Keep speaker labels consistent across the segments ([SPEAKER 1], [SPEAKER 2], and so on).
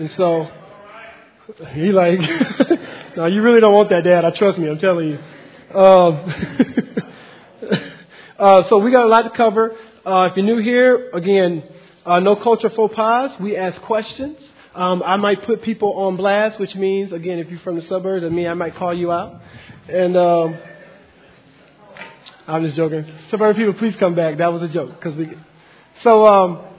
[SPEAKER 1] And so he like, no, you really don't want that, Dad. I trust me. I'm telling you. Um, uh, so we got a lot to cover. Uh, if you're new here, again, uh, no culture faux pas. We ask questions. Um, I might put people on blast, which means, again, if you're from the suburbs, I mean, I might call you out. And um, I'm just joking. Suburban people, please come back. That was a joke. Cause we, so, um,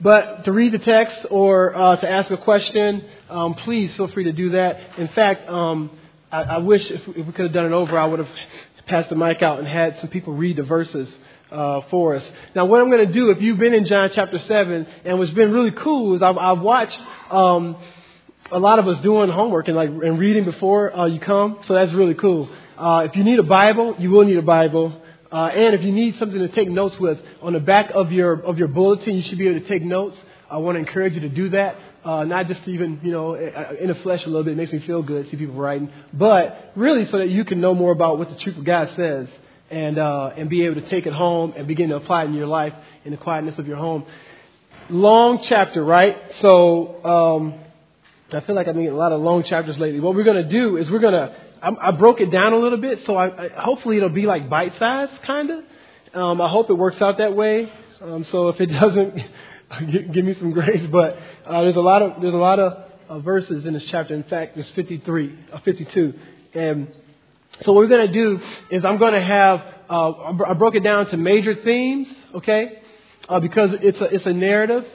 [SPEAKER 1] but to read the text or uh, to ask a question, um, please feel free to do that. In fact, um, I, I wish if, if we could have done it over, I would have passed the mic out and had some people read the verses uh, for us. Now, what I'm going to do, if you've been in John chapter 7, and what's been really cool is I've, I've watched um, a lot of us doing homework and like and reading before uh, you come, so that's really cool. Uh, if you need a Bible, you will need a Bible. Uh, and if you need something to take notes with, on the back of your of your bulletin, you should be able to take notes. I want to encourage you to do that. Uh, not just even you know in the flesh a little bit. It makes me feel good see people writing, but really so that you can know more about what the truth of God says and uh, and be able to take it home and begin to apply it in your life in the quietness of your home. Long chapter, right? So um, I feel like I'm getting a lot of long chapters lately. What we're going to do is we're going to I, I broke it down a little bit, so I, I hopefully it'll be like bite sized, kind of. Um, I hope it works out that way. Um, so if it doesn't, give me some grace. But uh, there's a lot of there's a lot of uh, verses in this chapter. In fact, there's 53, uh, 52, and so what we're going to do is I'm going to have uh, I broke it down to major themes, okay? Uh, because it's a it's a narrative.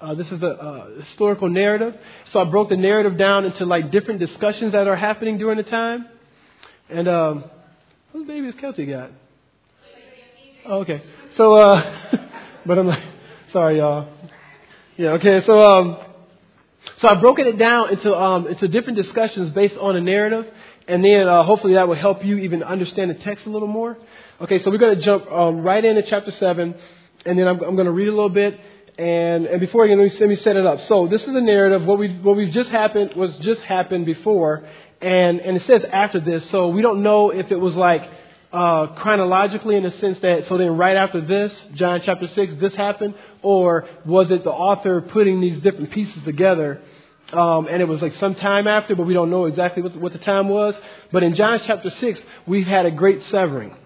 [SPEAKER 1] Uh, this is a uh, historical narrative. So I broke the narrative down into like different discussions that are happening during the time. And um, whose baby is Kelty got? Oh, okay. So, uh, but I'm like, sorry, y'all. Yeah, okay. So, um, so I've broken it down into um, into different discussions based on a narrative, and then uh, hopefully that will help you even understand the text a little more. Okay, so we're going to jump um, right into chapter seven, and then I'm, I'm going to read a little bit, and, and before again, let me, let me set it up. So this is a narrative. What we what we've just happened was just happened before, and and it says after this. So we don't know if it was like uh, chronologically in the sense that so then right after this, John chapter six, this happened, or was it the author putting these different pieces together? Um, and it was like some time after, but we don't know exactly what the, what the time was. But in John chapter 6, we've had a great severing.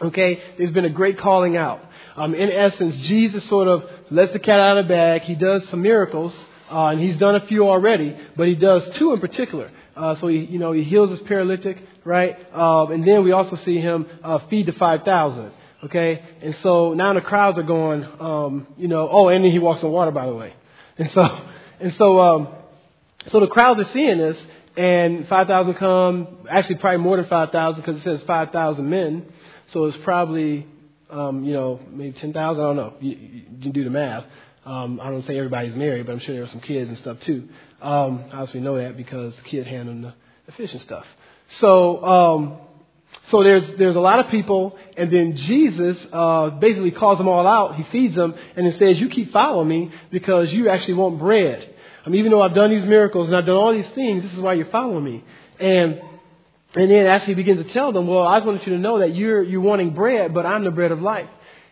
[SPEAKER 1] Okay? There's been a great calling out. Um, in essence, Jesus sort of lets the cat out of the bag. He does some miracles, uh, and he's done a few already, but he does two in particular. Uh, so he, you know, he heals his paralytic, right? Um, and then we also see him uh, feed the five thousand. Okay, and so now the crowds are going, um, you know, oh, and then he walks on water, by the way. And so, and so, um, so the crowds are seeing this, and five thousand come. Actually, probably more than five thousand because it says five thousand men. So it's probably um, you know, maybe 10,000. I don't know. You, you, can do the math. Um, I don't say everybody's married, but I'm sure there are some kids and stuff too. Um, obviously know that because the kid handling the, fish and stuff. So, um, so there's there's a lot of people, and then Jesus uh, basically calls them all out. He feeds them, and it says, "You keep following me because you actually want bread." I mean, even though I've done these miracles and I've done all these things, this is why you're following me. And and then actually begins to tell them, well, I just wanted you to know that you're, you're wanting bread, but I'm the bread of life.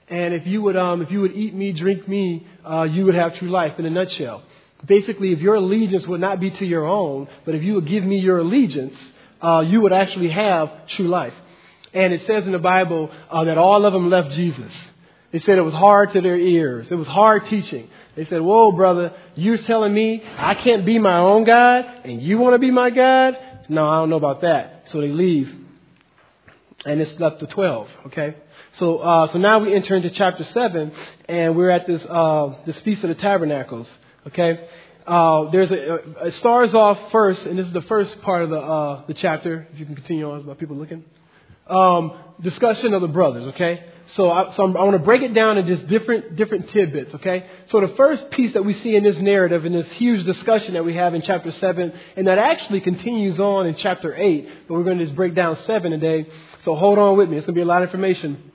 [SPEAKER 1] And if you would, um, if you would eat me, drink me, uh, you would have true life in a nutshell. Basically, if your allegiance would not be to your own, but if you would give me your allegiance, uh, you would actually have true life. And it says in the Bible uh, that all of them left Jesus. They said it was hard to their ears. It was hard teaching. They said, Whoa, brother, you're telling me I can't be my own God and you want to be my God? No, I don't know about that. So they leave. And it's left to 12, okay? So, uh, so now we enter into chapter 7, and we're at this, uh, this Feast of the Tabernacles, okay? Uh, there's a, it starts off first, and this is the first part of the, uh, the chapter, if you can continue on while people looking. Um, discussion of the brothers, okay? So, I, so i want to break it down in just different, different tidbits, okay? So the first piece that we see in this narrative, in this huge discussion that we have in chapter 7, and that actually continues on in chapter 8, but we're going to just break down 7 today. So hold on with me. It's going to be a lot of information.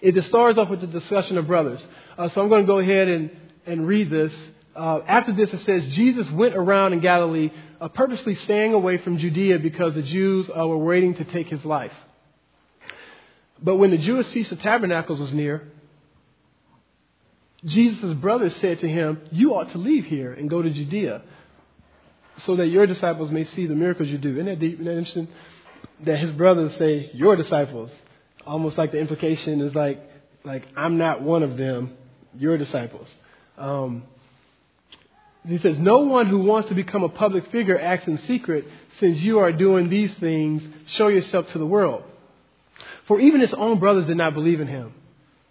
[SPEAKER 1] It just starts off with the discussion of brothers. Uh, so I'm going to go ahead and, and read this. Uh, after this, it says, Jesus went around in Galilee, uh, purposely staying away from Judea because the Jews uh, were waiting to take his life. But when the Jewish Feast of Tabernacles was near, Jesus' brothers said to him, You ought to leave here and go to Judea so that your disciples may see the miracles you do. Isn't that deep? Isn't that interesting? That his brothers say, Your disciples. Almost like the implication is like, like I'm not one of them, your disciples. Um, he says, No one who wants to become a public figure acts in secret. Since you are doing these things, show yourself to the world. For even his own brothers did not believe in him.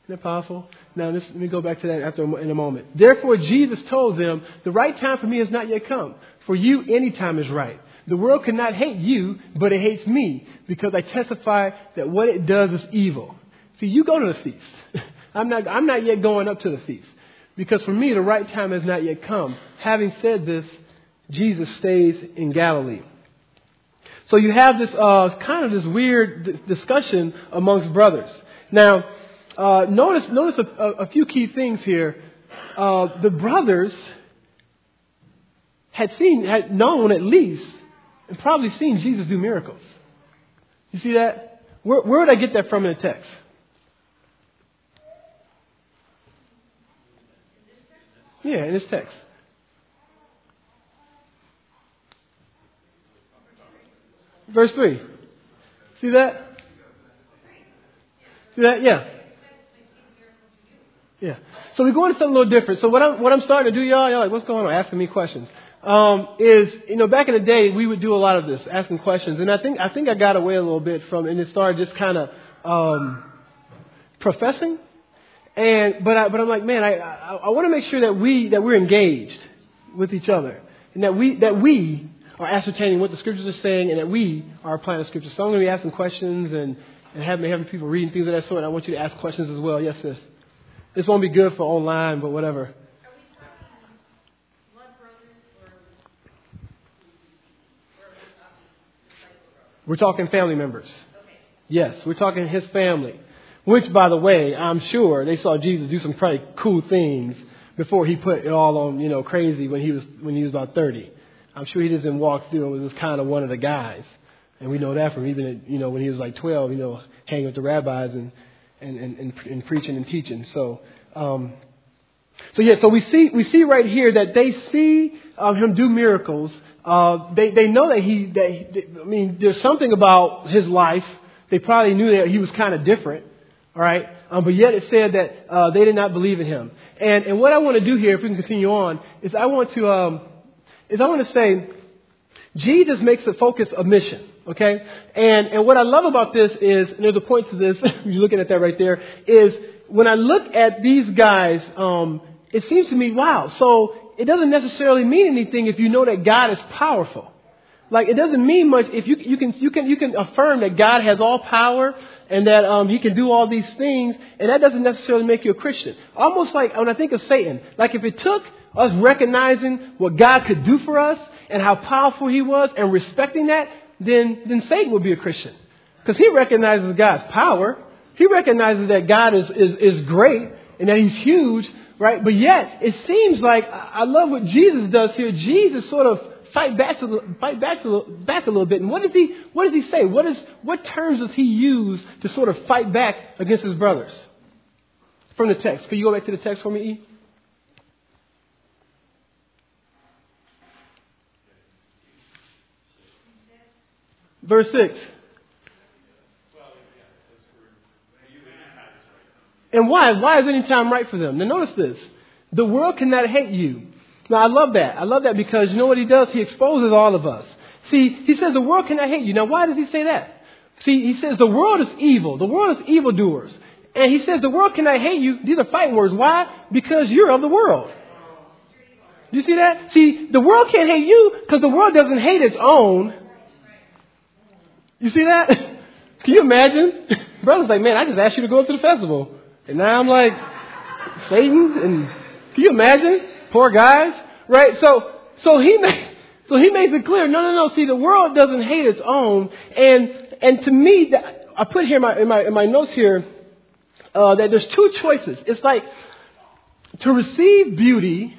[SPEAKER 1] Isn't that powerful? Now, this, let me go back to that after in a moment. Therefore, Jesus told them, The right time for me has not yet come. For you, any time is right. The world cannot hate you, but it hates me, because I testify that what it does is evil. See, you go to the feast. I'm not, I'm not yet going up to the feast. Because for me, the right time has not yet come. Having said this, Jesus stays in Galilee. So you have this uh, kind of this weird discussion amongst brothers. Now, uh, notice notice a, a, few key things here. Uh, the brothers had seen, had known at least, and probably seen Jesus do miracles. You see that? Where, where would I get that from in the text? Yeah, in this text. Verse 3. See that? See that? Yeah. Yeah. So we go into something a little different. So what I'm, what I'm starting to do, y'all, y'all like, what's going on? Asking me questions. Um, is, you know, back in the day, we would do a lot of this, asking questions. And I think, I think I got away a little bit from, and it started just kind of, um, professing. And but I, but I'm like, man, I I, I want to make sure that we that we're engaged with each other, and that we that we are ascertaining what the scriptures are saying, and that we are applying the scriptures. So I'm going to be asking questions and and having having people reading things of that sort. And I want you to ask questions as well. Yes, sis. This won't be good for online, but whatever. We're talking family members. Yes, we're talking his family. Which, by the way, I'm sure they saw Jesus do some pretty cool things before he put it all on, you know, crazy when he was when he was about 30. I'm sure he doesn't walk through and was just kind of one of the guys. And we know that from even, you know, when he was like 12, you know, hanging with the rabbis and, and, and, and, and preaching and teaching. So, um, so yeah, so we see, we see right here that they see um, him do miracles. Uh, they, they know that he, that he, I mean, there's something about his life. They probably knew that he was kind of different. All right? Um, but yet it said that uh, they did not believe in him. And, and what I want to do here, if we can continue on, is I want to, um, is I want to say, Jesus makes the focus a mission. Okay? And, and what I love about this is, and there's a point to this, you're looking at that right there, is when I look at these guys, um, it seems to me, wow, so it doesn't necessarily mean anything if you know that God is powerful. Like it doesn't mean much if you you can you can you can affirm that God has all power and that um, He can do all these things, and that doesn't necessarily make you a Christian. Almost like when I think of Satan, like if it took us recognizing what God could do for us and how powerful He was and respecting that, then then Satan would be a Christian because he recognizes God's power. He recognizes that God is is is great and that He's huge, right? But yet it seems like I love what Jesus does here. Jesus sort of fight back fight back back a little bit. And what does he what does he say? What is what terms does he use to sort of fight back against his brothers? From the text. Can you go back to the text for me, E? Verse 6. And why? Why is any time right for them? Now notice this. The world cannot hate you now, I love that. I love that because you know what he does? He exposes all of us. See, he says the world cannot hate you. Now, why does he say that? See, he says the world is evil. The world is evildoers. And he says the world cannot hate you. These are fighting words. Why? Because you're of the world. You see that? See, the world can't hate you because the world doesn't hate its own. You see that? Can you imagine? Brother's like, man, I just asked you to go up to the festival. And now I'm like, Satan? And can you imagine? Poor guys, right? So, so he made, so he makes it clear. No, no, no. See, the world doesn't hate its own, and and to me, I put here in my in my, in my notes here uh, that there's two choices. It's like to receive beauty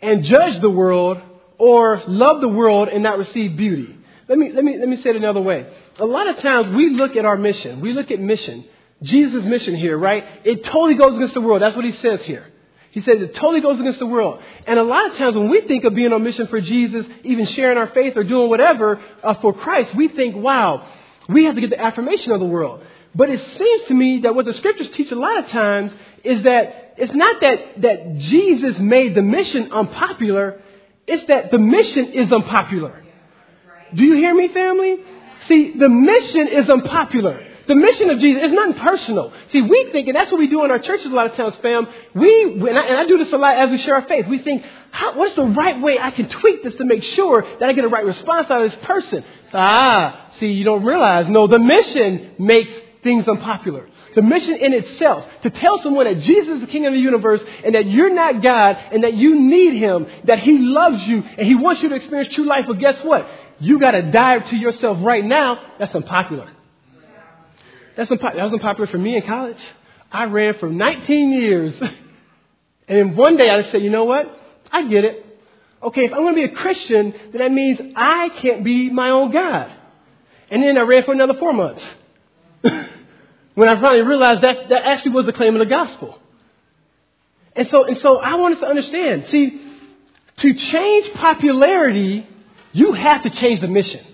[SPEAKER 1] and judge the world, or love the world and not receive beauty. Let me let me let me say it another way. A lot of times we look at our mission. We look at mission. Jesus' mission here, right? It totally goes against the world. That's what he says here. He says it totally goes against the world. And a lot of times when we think of being on mission for Jesus, even sharing our faith or doing whatever uh, for Christ, we think, wow, we have to get the affirmation of the world. But it seems to me that what the scriptures teach a lot of times is that it's not that, that Jesus made the mission unpopular, it's that the mission is unpopular. Do you hear me, family? See, the mission is unpopular. The mission of Jesus is nothing personal. See, we think, and that's what we do in our churches a lot of times, fam. We, and I, and I do this a lot as we share our faith, we think, what's the right way I can tweak this to make sure that I get a right response out of this person? Ah, see, you don't realize, no, the mission makes things unpopular. The mission in itself, to tell someone that Jesus is the King of the universe and that you're not God and that you need Him, that He loves you and He wants you to experience true life, but guess what? You gotta die to yourself right now. That's unpopular. That's unpo- that was unpopular for me in college. I ran for 19 years. And then one day I just said, you know what? I get it. Okay, if I'm going to be a Christian, then that means I can't be my own God. And then I ran for another four months. when I finally realized that that actually was the claim of the gospel. And so, and so I want us to understand. See, to change popularity, you have to change the mission.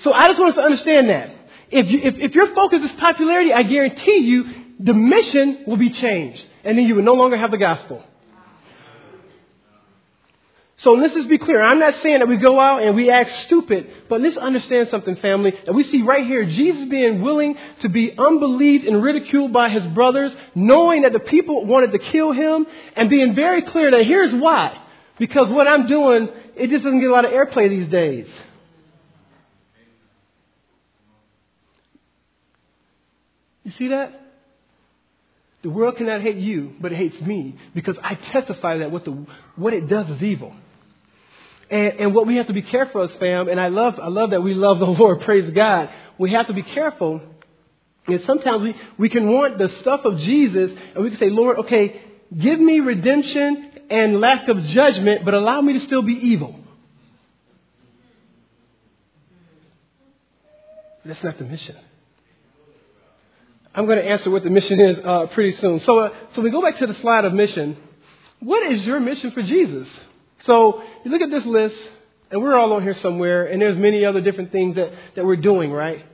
[SPEAKER 1] So I just want us to understand that. If, you, if, if your focus is popularity, I guarantee you the mission will be changed. And then you will no longer have the gospel. So let's just be clear. I'm not saying that we go out and we act stupid, but let's understand something, family. And we see right here Jesus being willing to be unbelieved and ridiculed by his brothers, knowing that the people wanted to kill him, and being very clear that here's why. Because what I'm doing, it just doesn't get a lot of airplay these days. You see that? The world cannot hate you, but it hates me because I testify that what, the, what it does is evil. And, and what we have to be careful of, fam, and I love, I love that we love the Lord, praise God. We have to be careful. And sometimes we, we can want the stuff of Jesus, and we can say, Lord, okay, give me redemption and lack of judgment, but allow me to still be evil. That's not the mission. I'm going to answer what the mission is uh, pretty soon. So, uh, so we go back to the slide of mission. What is your mission for Jesus? So you look at this list, and we're all on here somewhere, and there's many other different things that, that we're doing, right?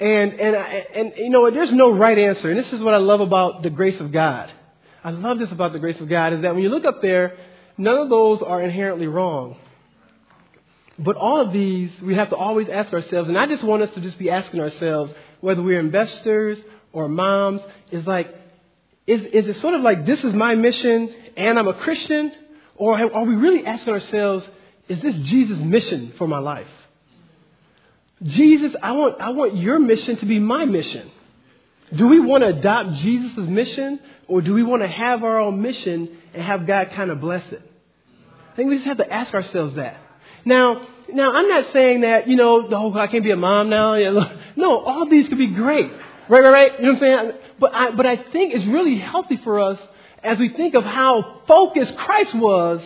[SPEAKER 1] And, and, and, you know, there's no right answer. And this is what I love about the grace of God. I love this about the grace of God is that when you look up there, none of those are inherently wrong. But all of these, we have to always ask ourselves, and I just want us to just be asking ourselves, whether we're investors or moms is like, is, is it sort of like this is my mission and I'm a Christian? Or are we really asking ourselves, is this Jesus' mission for my life? Jesus, I want, I want your mission to be my mission. Do we want to adopt Jesus' mission or do we want to have our own mission and have God kind of bless it? I think we just have to ask ourselves that. Now, now I'm not saying that, you know, whole, I can't be a mom now. No, all these could be great. Right, right, right. You know what I'm saying? But I, but I think it's really healthy for us as we think of how focused Christ was.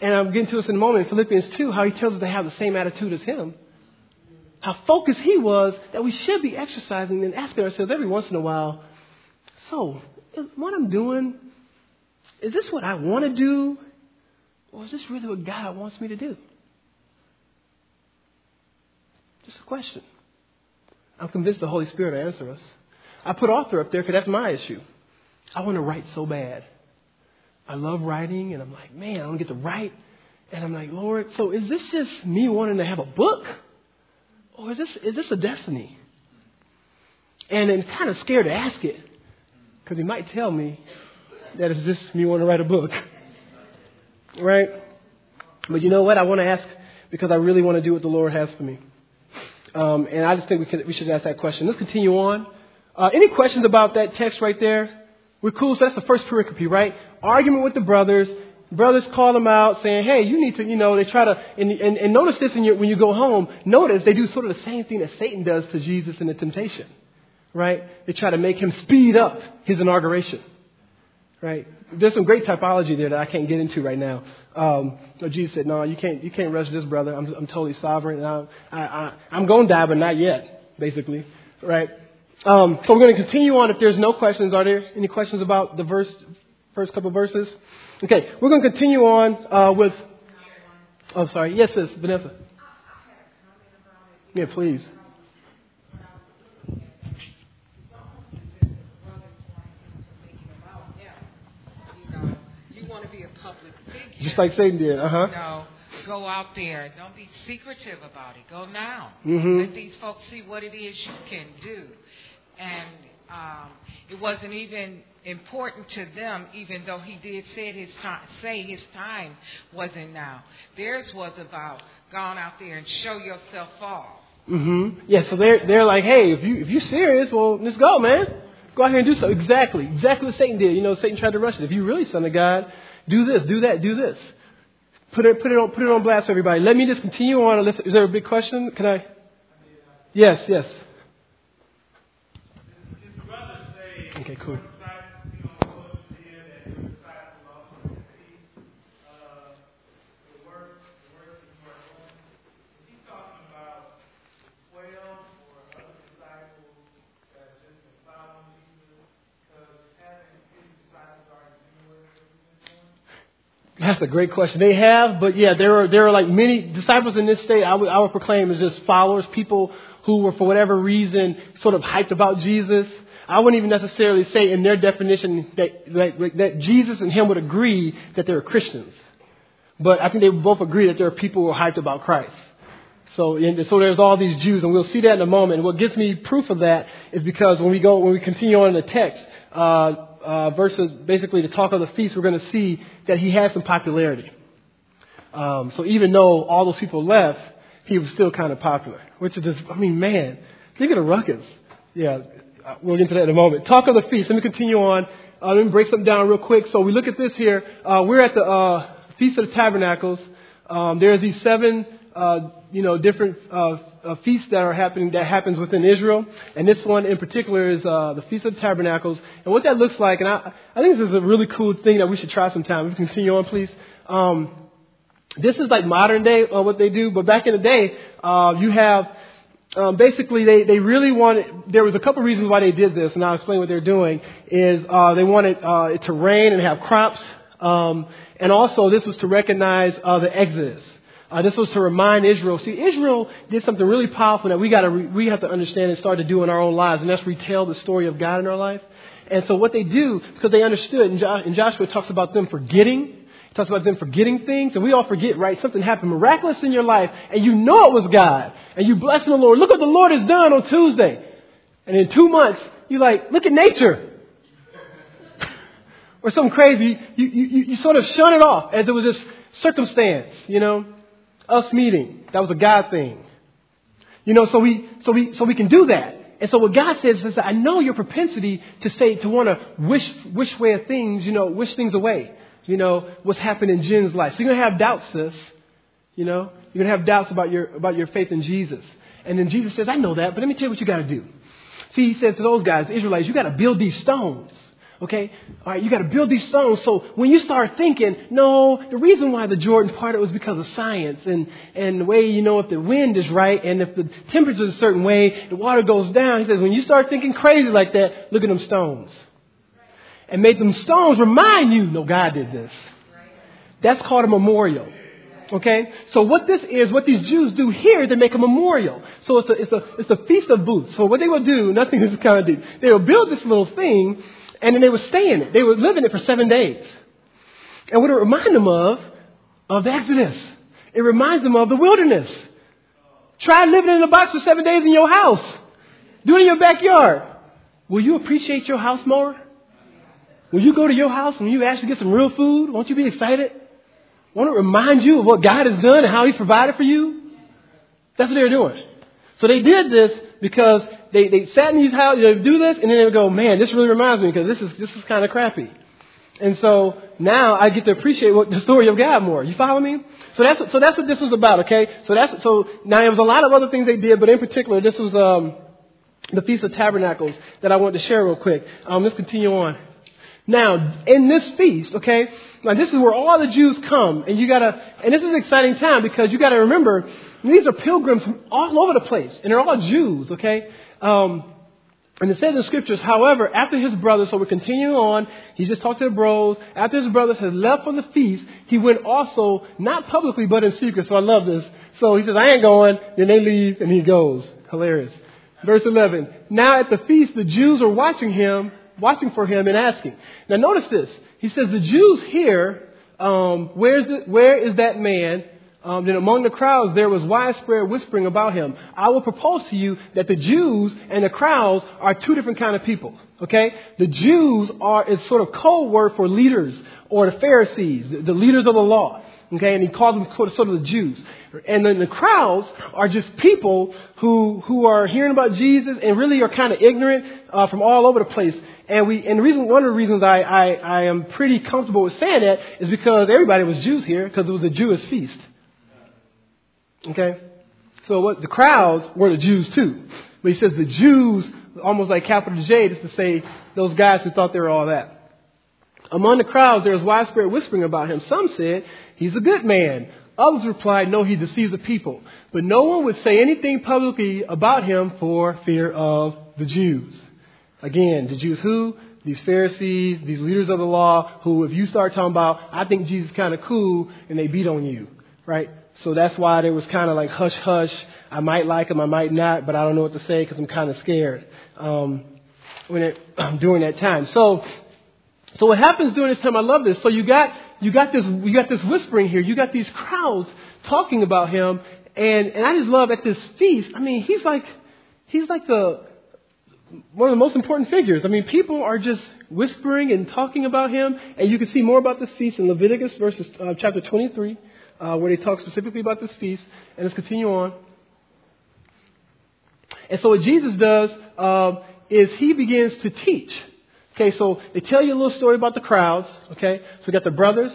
[SPEAKER 1] And I'm getting to this in a moment in Philippians 2, how he tells us to have the same attitude as him. How focused he was that we should be exercising and asking ourselves every once in a while, so, is what I'm doing, is this what I want to do? Or is this really what God wants me to do? Just a question. I'm convinced the Holy Spirit will answer us. I put author up there because that's my issue. I want to write so bad. I love writing, and I'm like, man, I don't get to write. And I'm like, Lord, so is this just me wanting to have a book? Or is this, is this a destiny? And I'm kind of scared to ask it because he might tell me that it's just me wanting to write a book. Right? But you know what? I want to ask because I really want to do what the Lord has for me. Um, and I just think we, could, we should ask that question. Let's continue on. Uh, any questions about that text right there? We're cool. So that's the first pericope, right? Argument with the brothers. Brothers call them out saying, hey, you need to, you know, they try to, and, and, and notice this your, when you go home. Notice they do sort of the same thing that Satan does to Jesus in the temptation, right? They try to make him speed up his inauguration, right? There's some great typology there that I can't get into right now. Um, Jesus said, "No, you can't. You can't rush this, brother. I'm, I'm totally sovereign. I, I, I, I'm going to die, but not yet. Basically, right? Um, so we're going to continue on. If there's no questions, are there any questions about the verse, first couple verses? Okay, we're going to continue on uh, with. Oh, sorry. Yes, sis, Vanessa. Yeah, please. Just like Satan did, uh huh.
[SPEAKER 2] No, go out there. Don't be secretive about it. Go now.
[SPEAKER 1] Mhm.
[SPEAKER 2] Let these folks see what it is you can do. And um, it wasn't even important to them, even though he did say his time, say his time wasn't now. Theirs was about going out there and show yourself off.
[SPEAKER 1] Mm-hmm. Yeah, so they're they're like, hey, if you if you're serious, well, let's go, man. Go out here and do so. Exactly, exactly what Satan did. You know, Satan tried to rush it. If you really son of God, do this, do that, do this. Put it put it on put it on blast, everybody. Let me just continue on. Is there a big question? Can I? Yes, yes. Okay, cool. That's a great question. They have, but yeah, there are there are like many disciples in this state. I would I would proclaim as just followers, people who were for whatever reason sort of hyped about Jesus. I wouldn't even necessarily say in their definition that that, that Jesus and him would agree that they were Christians, but I think they both agree that there are people who are hyped about Christ. So, so there's all these Jews, and we'll see that in a moment. What gives me proof of that is because when we go, when we continue on in the text, uh, uh, verses basically the talk of the feast, we're going to see that he had some popularity. Um, so even though all those people left, he was still kind of popular. Which is just, I mean, man, think of the ruckus. Yeah, uh, we'll get into that in a moment. Talk of the feast. Let me continue on. Uh, let me break something down real quick. So we look at this here. Uh, we're at the uh, Feast of the Tabernacles. Um, there's these seven uh, you know, different feasts that are happening that happens within Israel, and this one in particular is the Feast of Tabernacles. And what that looks like, and I, I think this is a really cool thing that we should try sometime. If we continue on, please. Um, this is like modern day uh, what they do, but back in the day, uh, you have um, basically they, they really wanted. There was a couple reasons why they did this, and I'll explain what they're doing. Is uh, they wanted uh, it to rain and have crops, um, and also this was to recognize uh, the Exodus. Uh, this was to remind Israel. See, Israel did something really powerful that we got to re- we have to understand and start to do in our own lives, and that's retell the story of God in our life. And so what they do, because they understood, and, jo- and Joshua talks about them forgetting. Talks about them forgetting things, and we all forget, right? Something happened miraculous in your life, and you know it was God, and you blessing the Lord. Look what the Lord has done on Tuesday, and in two months, you're like, look at nature. or something crazy, you, you, you sort of shun it off as it was just circumstance, you know us meeting. That was a God thing. You know, so we, so we, so we can do that. And so what God says is I know your propensity to say, to want to wish, wish away things, you know, wish things away. You know, what's happened in Jen's life. So you're going to have doubts, sis. You know, you're going to have doubts about your, about your faith in Jesus. And then Jesus says, I know that, but let me tell you what you got to do. See, he says to those guys, Israelites, you got to build these stones. Okay? All right, you got to build these stones. So when you start thinking, no, the reason why the Jordan parted was because of science and, and the way, you know, if the wind is right and if the temperature is a certain way, the water goes down. He says, when you start thinking crazy like that, look at them stones. And made them stones remind you, no, God did this. That's called a memorial. Okay? So what this is, what these Jews do here, they make a memorial. So it's a, it's a, it's a feast of booths. So what they will do, nothing is kind of deep. They will build this little thing and then they would stay in it. They would live in it for seven days. And what it reminds them of, of the Exodus. It reminds them of the wilderness. Try living in a box for seven days in your house. Do it in your backyard. Will you appreciate your house more? When you go to your house and you actually get some real food, won't you be excited? Won't it remind you of what God has done and how He's provided for you? That's what they're doing. So they did this because they, they sat in these houses, they do this, and then they would go, man, this really reminds me because this is, this is kind of crappy. And so now I get to appreciate what the story of God more. You follow me? So that's, so that's what this was about, okay? So that's, so now there was a lot of other things they did, but in particular, this was, um, the Feast of Tabernacles that I wanted to share real quick. Um, let's continue on. Now, in this feast, okay, now this is where all the Jews come, and you gotta, and this is an exciting time because you gotta remember, these are pilgrims from all over the place, and they're all Jews, okay? Um, And it says in the scriptures, however, after his brothers, so we're continuing on, he just talked to the bros, after his brothers had left for the feast, he went also, not publicly, but in secret, so I love this. So he says, I ain't going, then they leave, and he goes. Hilarious. Verse 11, now at the feast, the Jews are watching him, watching for him and asking. Now notice this. He says, the Jews here, um, where's it, where is that man um, then among the crowds there was widespread whispering about him. I will propose to you that the Jews and the crowds are two different kind of people. Okay, the Jews are is sort of code word for leaders or the Pharisees, the leaders of the law. Okay, and he called them sort of the Jews. And then the crowds are just people who who are hearing about Jesus and really are kind of ignorant uh, from all over the place. And we, and the reason, one of the reasons I, I, I am pretty comfortable with saying that is because everybody was Jews here because it was a Jewish feast. Okay? So what the crowds were the Jews too. But he says the Jews, almost like capital J, just to say those guys who thought they were all that. Among the crowds, there was widespread whispering about him. Some said, he's a good man. Others replied, no, he deceives the people. But no one would say anything publicly about him for fear of the Jews. Again, the Jews who? These Pharisees, these leaders of the law, who if you start talking about, I think Jesus is kind of cool, and they beat on you, right? So that's why there was kind of like hush hush. I might like him, I might not, but I don't know what to say because I'm kind of scared um, when it, during that time. So, so what happens during this time? I love this. So you got you got this you got this whispering here. You got these crowds talking about him, and and I just love at this feast. I mean, he's like he's like the one of the most important figures. I mean, people are just whispering and talking about him, and you can see more about this feast in Leviticus verses uh, chapter 23 uh, where they talk specifically about this feast. And let's continue on. And so what Jesus does um, is he begins to teach. Okay, so they tell you a little story about the crowds. Okay, so we got the brothers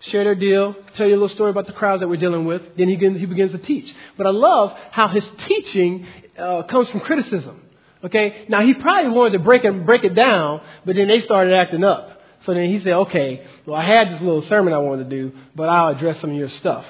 [SPEAKER 1] share their deal, tell you a little story about the crowds that we're dealing with. Then he begins, he begins to teach. But I love how his teaching uh, comes from criticism. Okay, now he probably wanted to break it break it down, but then they started acting up. So then he said, okay, well, I had this little sermon I wanted to do, but I'll address some of your stuff.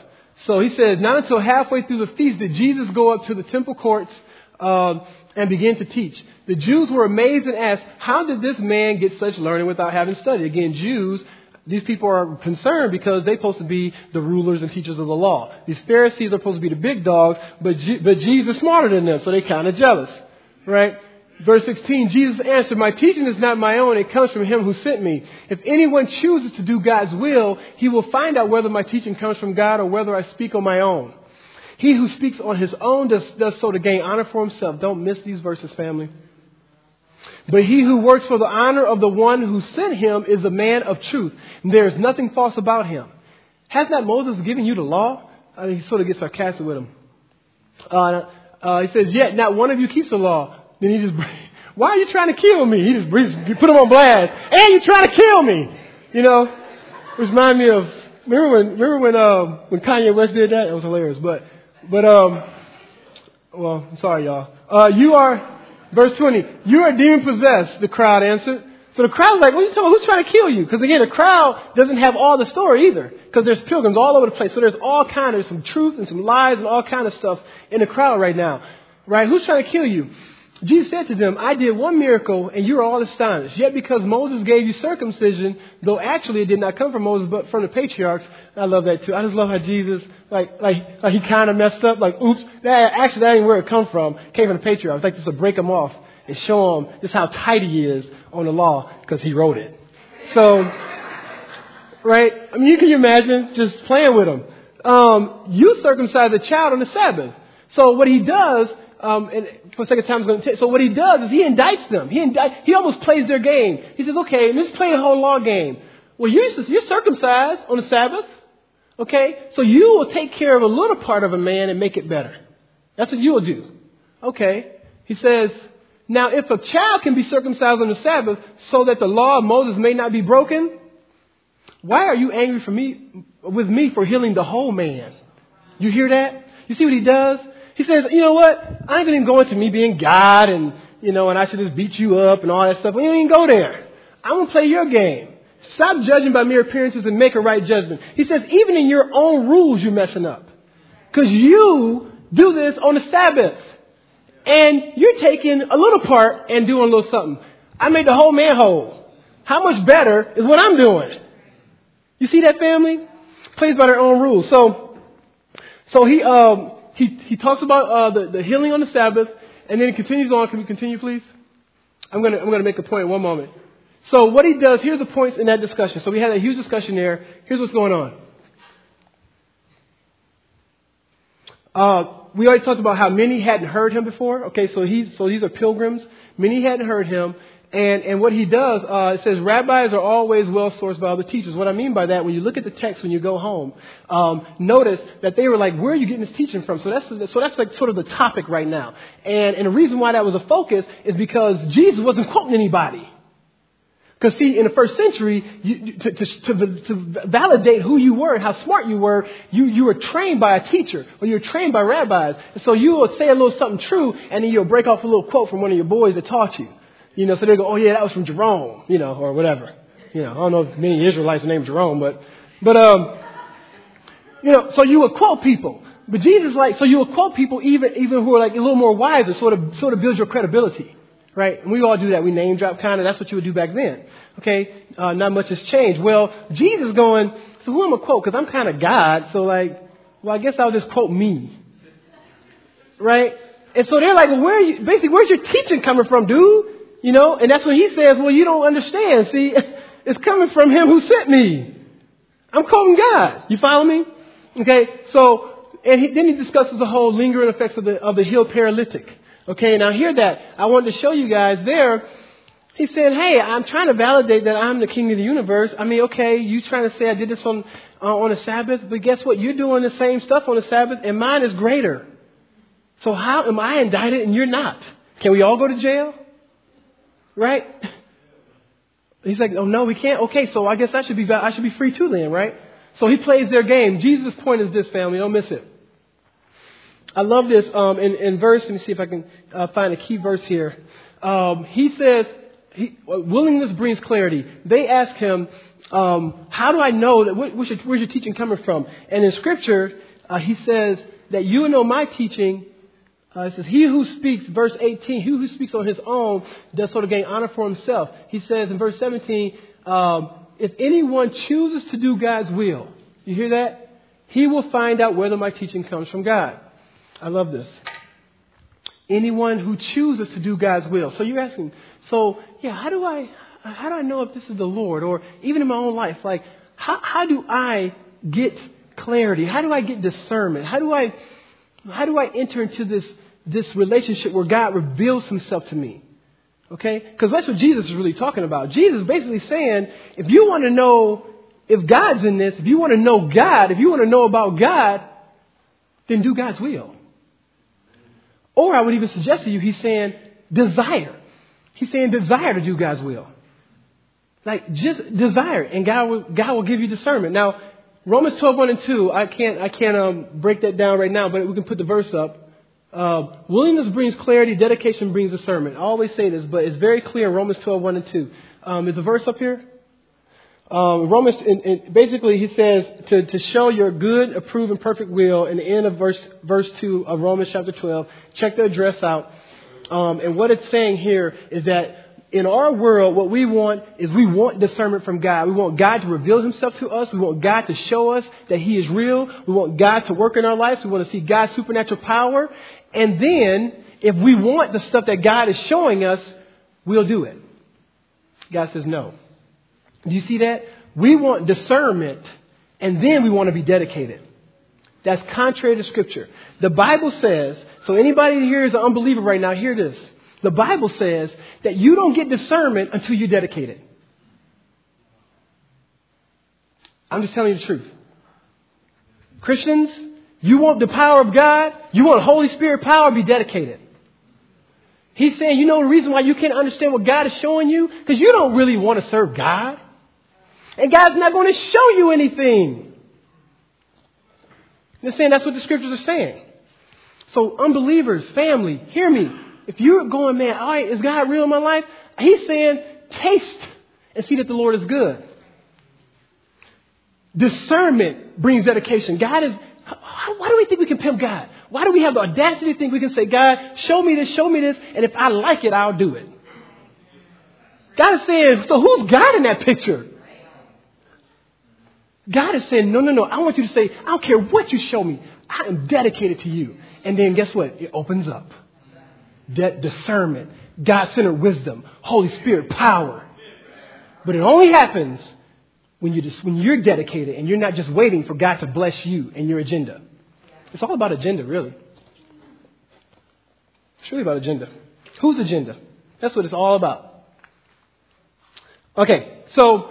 [SPEAKER 1] So he says, not until halfway through the feast did Jesus go up to the temple courts um, and begin to teach. The Jews were amazed and asked, how did this man get such learning without having studied? Again, Jews, these people are concerned because they're supposed to be the rulers and teachers of the law. These Pharisees are supposed to be the big dogs, but, but Jesus is smarter than them, so they're kind of jealous, right? Verse 16, Jesus answered, My teaching is not my own, it comes from him who sent me. If anyone chooses to do God's will, he will find out whether my teaching comes from God or whether I speak on my own. He who speaks on his own does, does so to gain honor for himself. Don't miss these verses, family. But he who works for the honor of the one who sent him is a man of truth. There is nothing false about him. Has not Moses given you the law? Uh, he sort of gets sarcastic with him. Uh, uh, he says, Yet not one of you keeps the law. Then he just, why are you trying to kill me? He just he put him on blast. And you're trying to kill me. You know, which remind me of, remember when, remember when, uh, when Kanye West did that? It was hilarious. But, but, um, well, I'm sorry, y'all. Uh, you are, verse 20, you are demon possessed, the crowd answered. So the crowd's like, what are you talking about? Who's trying to kill you? Because again, the crowd doesn't have all the story either. Because there's pilgrims all over the place. So there's all kind of, some truth and some lies and all kind of stuff in the crowd right now. Right? Who's trying to kill you? Jesus said to them, I did one miracle and you are all astonished. Yet because Moses gave you circumcision, though actually it did not come from Moses but from the patriarchs. I love that too. I just love how Jesus, like, like, like he kind of messed up. Like, oops, that actually that ain't where it come from. Came from the patriarchs. Like just to break them off and show him just how tight he is on the law because he wrote it. So, right? I mean, you can imagine just playing with him. Um, you circumcise a child on the Sabbath. So what he does um, and for the second time, I'm going to take. So what he does is he indicts them. He indict, he almost plays their game. He says, okay, let's play a whole law game. Well, you're, you're circumcised on the Sabbath. Okay, so you will take care of a little part of a man and make it better. That's what you will do. Okay. He says, now if a child can be circumcised on the Sabbath so that the law of Moses may not be broken, why are you angry for me, with me for healing the whole man? You hear that? You see what he does? He says, you know what? I ain't going to go into me being God and, you know, and I should just beat you up and all that stuff. We don't even go there. I'm going to play your game. Stop judging by mere appearances and make a right judgment. He says, even in your own rules, you're messing up. Because you do this on the Sabbath. And you're taking a little part and doing a little something. I made the whole man whole. How much better is what I'm doing? You see that family? Plays by their own rules. So, so he, um, he, he talks about uh, the, the healing on the Sabbath, and then he continues on. Can we continue, please? I'm to I'm gonna make a point in one moment. So what he does, here's the points in that discussion. So we had a huge discussion there. Here's what's going on. Uh, we already talked about how many hadn't heard him before. Okay, so he's so these are pilgrims. Many hadn't heard him, and and what he does, uh, it says rabbis are always well sourced by other teachers. What I mean by that, when you look at the text when you go home, um, notice that they were like, where are you getting this teaching from? So that's so that's like sort of the topic right now. And and the reason why that was a focus is because Jesus wasn't quoting anybody. Because see, in the first century, you, to, to, to, to, validate who you were and how smart you were, you, you were trained by a teacher or you were trained by rabbis. And so you will say a little something true and then you'll break off a little quote from one of your boys that taught you. You know, so they go, oh yeah, that was from Jerome, you know, or whatever. You know, I don't know if many Israelites are named Jerome, but, but, um, you know, so you will quote people. But Jesus like, so you will quote people even, even who are like a little more wiser, sort of, sort of build your credibility. Right? And we all do that. We name drop kind of. That's what you would do back then. Okay? Uh, not much has changed. Well, Jesus going, so who am I quote? Because I'm kind of God. So like, well, I guess I'll just quote me. Right? And so they're like, well, where are you, basically, where's your teaching coming from, dude? You know? And that's when he says, well, you don't understand. See, it's coming from him who sent me. I'm quoting God. You follow me? Okay? So, and he, then he discusses the whole lingering effects of the, of the healed paralytic. Okay, now hear that. I wanted to show you guys there. He said, hey, I'm trying to validate that I'm the king of the universe. I mean, okay, you trying to say I did this on, uh, on a Sabbath, but guess what? You're doing the same stuff on the Sabbath and mine is greater. So how am I indicted and you're not? Can we all go to jail? Right? He's like, oh no, we can't. Okay, so I guess I should be, I should be free too then, right? So he plays their game. Jesus' point is this, family. Don't miss it. I love this um, in, in verse. Let me see if I can uh, find a key verse here. Um, he says, he, willingness brings clarity. They ask him, um, how do I know that, where's your, where's your teaching coming from? And in scripture, uh, he says that you know my teaching. Uh, it says, he who speaks, verse 18, he who speaks on his own does sort of gain honor for himself. He says in verse 17, um, if anyone chooses to do God's will, you hear that? He will find out whether my teaching comes from God. I love this. Anyone who chooses to do God's will. So you're asking, so yeah, how do I, how do I know if this is the Lord? Or even in my own life, like, how, how do I get clarity? How do I get discernment? How do I, how do I enter into this, this relationship where God reveals himself to me? Okay? Because that's what Jesus is really talking about. Jesus basically saying, if you want to know if God's in this, if you want to know God, if you want to know about God, then do God's will. Or I would even suggest to you, he's saying desire. He's saying desire to do God's will. Like just desire, and God will God will give you discernment. Now, Romans 12, 1 and 2, I can't I can't um, break that down right now, but we can put the verse up. Uh, willingness brings clarity, dedication brings discernment. I always say this, but it's very clear in Romans 12, 1 and 2. Um, is the verse up here? Um, Romans, in, in, basically, he says to, to show your good, approved, and perfect will in the end of verse, verse 2 of Romans chapter 12. Check the address out. Um, and what it's saying here is that in our world, what we want is we want discernment from God. We want God to reveal Himself to us. We want God to show us that He is real. We want God to work in our lives. We want to see God's supernatural power. And then, if we want the stuff that God is showing us, we'll do it. God says no. Do you see that? We want discernment and then we want to be dedicated. That's contrary to Scripture. The Bible says, so anybody here is an unbeliever right now, hear this. The Bible says that you don't get discernment until you're dedicated. I'm just telling you the truth. Christians, you want the power of God, you want Holy Spirit power, be dedicated. He's saying, you know the reason why you can't understand what God is showing you? Because you don't really want to serve God. And God's not going to show you anything. They're saying that's what the scriptures are saying. So, unbelievers, family, hear me. If you're going, man, all right, is God real in my life? He's saying, taste and see that the Lord is good. Discernment brings dedication. God is, why do we think we can pimp God? Why do we have the audacity to think we can say, God, show me this, show me this, and if I like it, I'll do it? God is saying, so who's God in that picture? God is saying, no, no, no. I want you to say, I don't care what you show me. I am dedicated to you. And then guess what? It opens up. That discernment, God centered wisdom, Holy Spirit power. But it only happens when, you just, when you're dedicated and you're not just waiting for God to bless you and your agenda. It's all about agenda, really. It's really about agenda. Whose agenda? That's what it's all about. Okay, so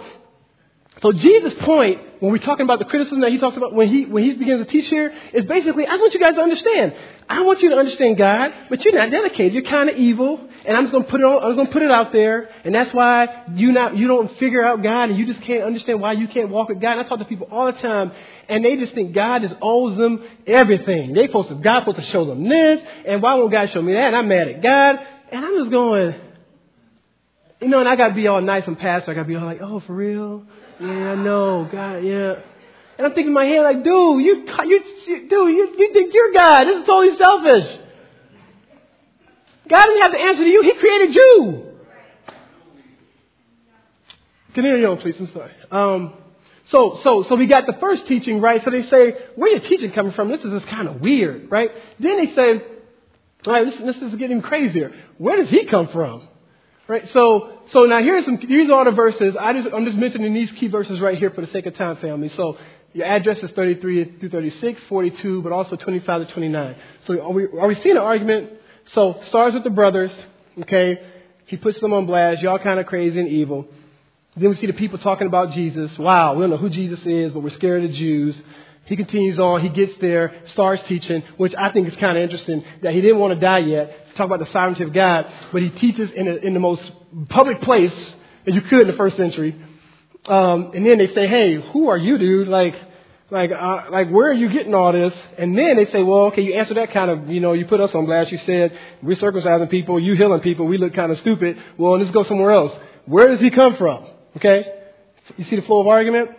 [SPEAKER 1] so Jesus' point when we're talking about the criticism that he talks about when he when he begins to teach here is basically I want you guys to understand. I want you to understand God, but you're not dedicated. You're kind of evil, and I'm just gonna put it on, I'm gonna put it out there, and that's why you not you don't figure out God, and you just can't understand why you can't walk with God. And I talk to people all the time, and they just think God just owes them everything. They supposed to God supposed to show them this, and why won't God show me that? And I'm mad at God, and I'm just going. You know, and I gotta be all nice and pastor. I gotta be all like, oh, for real? Yeah, I know, God, yeah. And I'm thinking in my head, like, dude, you, you, you dude, you, you think you're God. This is totally selfish. God didn't have to answer to you. He created you. Continue on, please. I'm sorry. Um, so, so, so we got the first teaching, right? So they say, where your teaching coming from? This is just kind of weird, right? Then they say, all right, this, this is getting crazier. Where does he come from? Right? So, so now here's some, these are the verses. I just, I'm just mentioning these key verses right here for the sake of time, family. So your address is 33 through 36, 42, but also 25 to 29. So are we, are we seeing an argument? So starts with the brothers, okay? He puts them on blast. Y'all kind of crazy and evil. Then we see the people talking about Jesus. Wow, we don't know who Jesus is, but we're scared of the Jews. He continues on. He gets there, starts teaching, which I think is kind of interesting that he didn't want to die yet. Talk about the sovereignty of God, but he teaches in, a, in the most public place that you could in the first century. Um, and then they say, "Hey, who are you, dude? Like, like, uh, like, where are you getting all this?" And then they say, "Well, okay, you answer that kind of, you know, you put us on blast. You said we're circumcising people, you healing people. We look kind of stupid. Well, let's go somewhere else. Where does he come from? Okay, you see the flow of argument."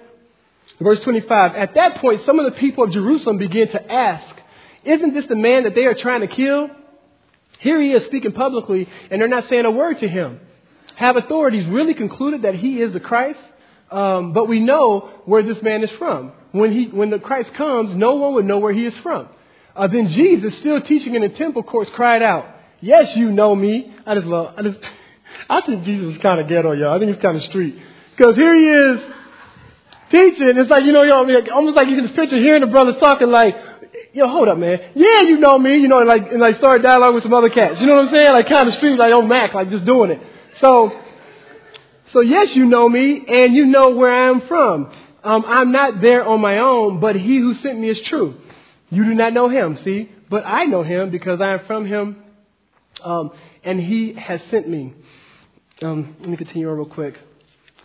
[SPEAKER 1] Verse 25. At that point, some of the people of Jerusalem begin to ask, Isn't this the man that they are trying to kill? Here he is speaking publicly, and they're not saying a word to him. Have authorities really concluded that he is the Christ? Um, but we know where this man is from. When, he, when the Christ comes, no one would know where he is from. Uh, then Jesus, still teaching in the temple courts, cried out, Yes, you know me. I just love, I just, I think Jesus is kind of ghetto, y'all. I think he's kind of street. Because here he is teaching. It's like, you know, y'all, almost like you can just picture hearing the brothers talking like, yo, hold up, man. Yeah, you know me. You know, like, and like start dialogue with some other cats. You know what I'm saying? Like kind of street, like on Mac, like just doing it. So, so yes, you know me and you know where I am from. Um, I'm not there on my own, but he who sent me is true. You do not know him, see? But I know him because I am from him, um, and he has sent me. Um, let me continue on real quick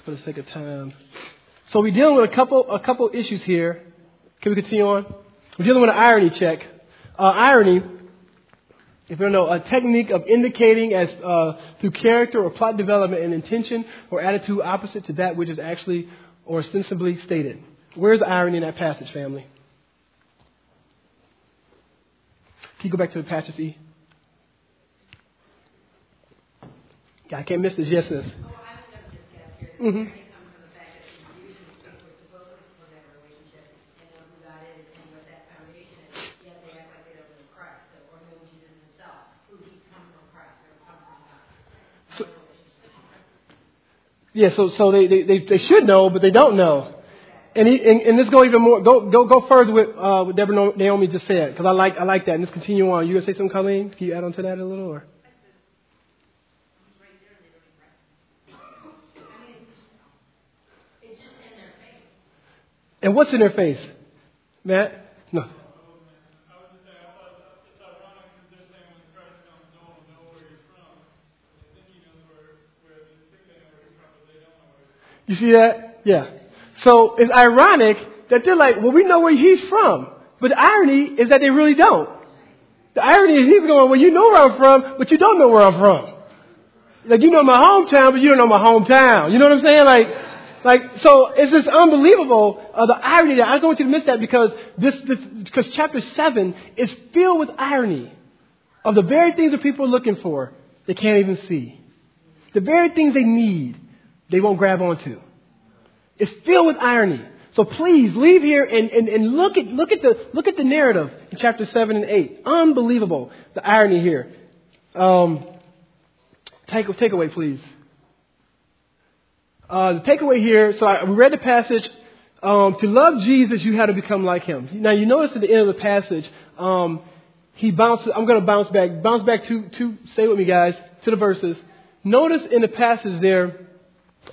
[SPEAKER 1] for the sake of time. So we're dealing with a couple, a couple issues here. Can we continue on? We're dealing with an irony check. Uh, irony, if you don't know, a technique of indicating as uh, through character or plot development an intention or attitude opposite to that which is actually or ostensibly stated. Where's the irony in that passage, family? Can you go back to the passage, E? Yeah, I can't miss this. Yes, sis. Mm-hmm. Yeah, so so they, they, they should know, but they don't know. And, he, and, and let's go even more. Go go go further with uh, what Deborah Naomi just said, because I like I like that. And let's continue on. You gonna say something, Colleen? Can you add on to that a little, or? And what's in their face, Matt? No. You see that? Yeah. So it's ironic that they're like, well, we know where he's from. But the irony is that they really don't. The irony is he's going, well, you know where I'm from, but you don't know where I'm from. Like, you know my hometown, but you don't know my hometown. You know what I'm saying? Like, Like, so it's just unbelievable, uh, the irony that I don't want you to miss that because this, this, because chapter 7 is filled with irony of the very things that people are looking for, they can't even see. The very things they need, they won't grab onto. It's filled with irony. So please leave here and, and, and look at look at the look at the narrative in chapter seven and eight. Unbelievable the irony here. Um, take takeaway, please. Uh, the takeaway here. So I, we read the passage. Um, to love Jesus, you had to become like Him. Now you notice at the end of the passage, um, he bounces. I'm going to bounce back. Bounce back to to. Stay with me, guys. To the verses. Notice in the passage there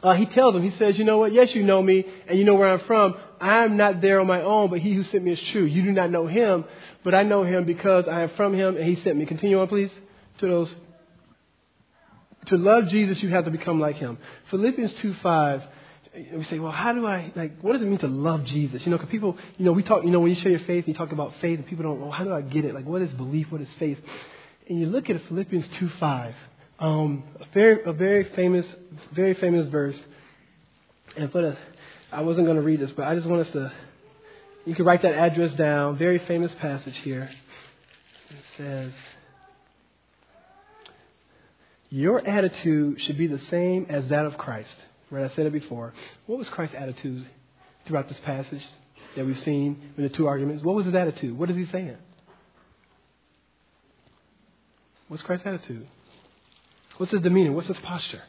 [SPEAKER 1] uh, he tells them, he says, You know what? Yes, you know me, and you know where I'm from. I'm not there on my own, but he who sent me is true. You do not know him, but I know him because I am from him, and he sent me. Continue on, please, to those. To love Jesus, you have to become like him. Philippians 2 5 we say, well, how do I, like, what does it mean to love Jesus? You know, because people, you know, we talk, you know, when you share your faith, you talk about faith, and people don't, well, how do I get it? Like, what is belief? What is faith? And you look at Philippians 2 5. Um, a very, a very famous, very famous verse. And for the, I wasn't going to read this, but I just want us to. You can write that address down. Very famous passage here. It says, "Your attitude should be the same as that of Christ." Right? I said it before. What was Christ's attitude throughout this passage that we've seen in the two arguments? What was his attitude? What is he saying? What's Christ's attitude? What's his demeanor? What's his posture?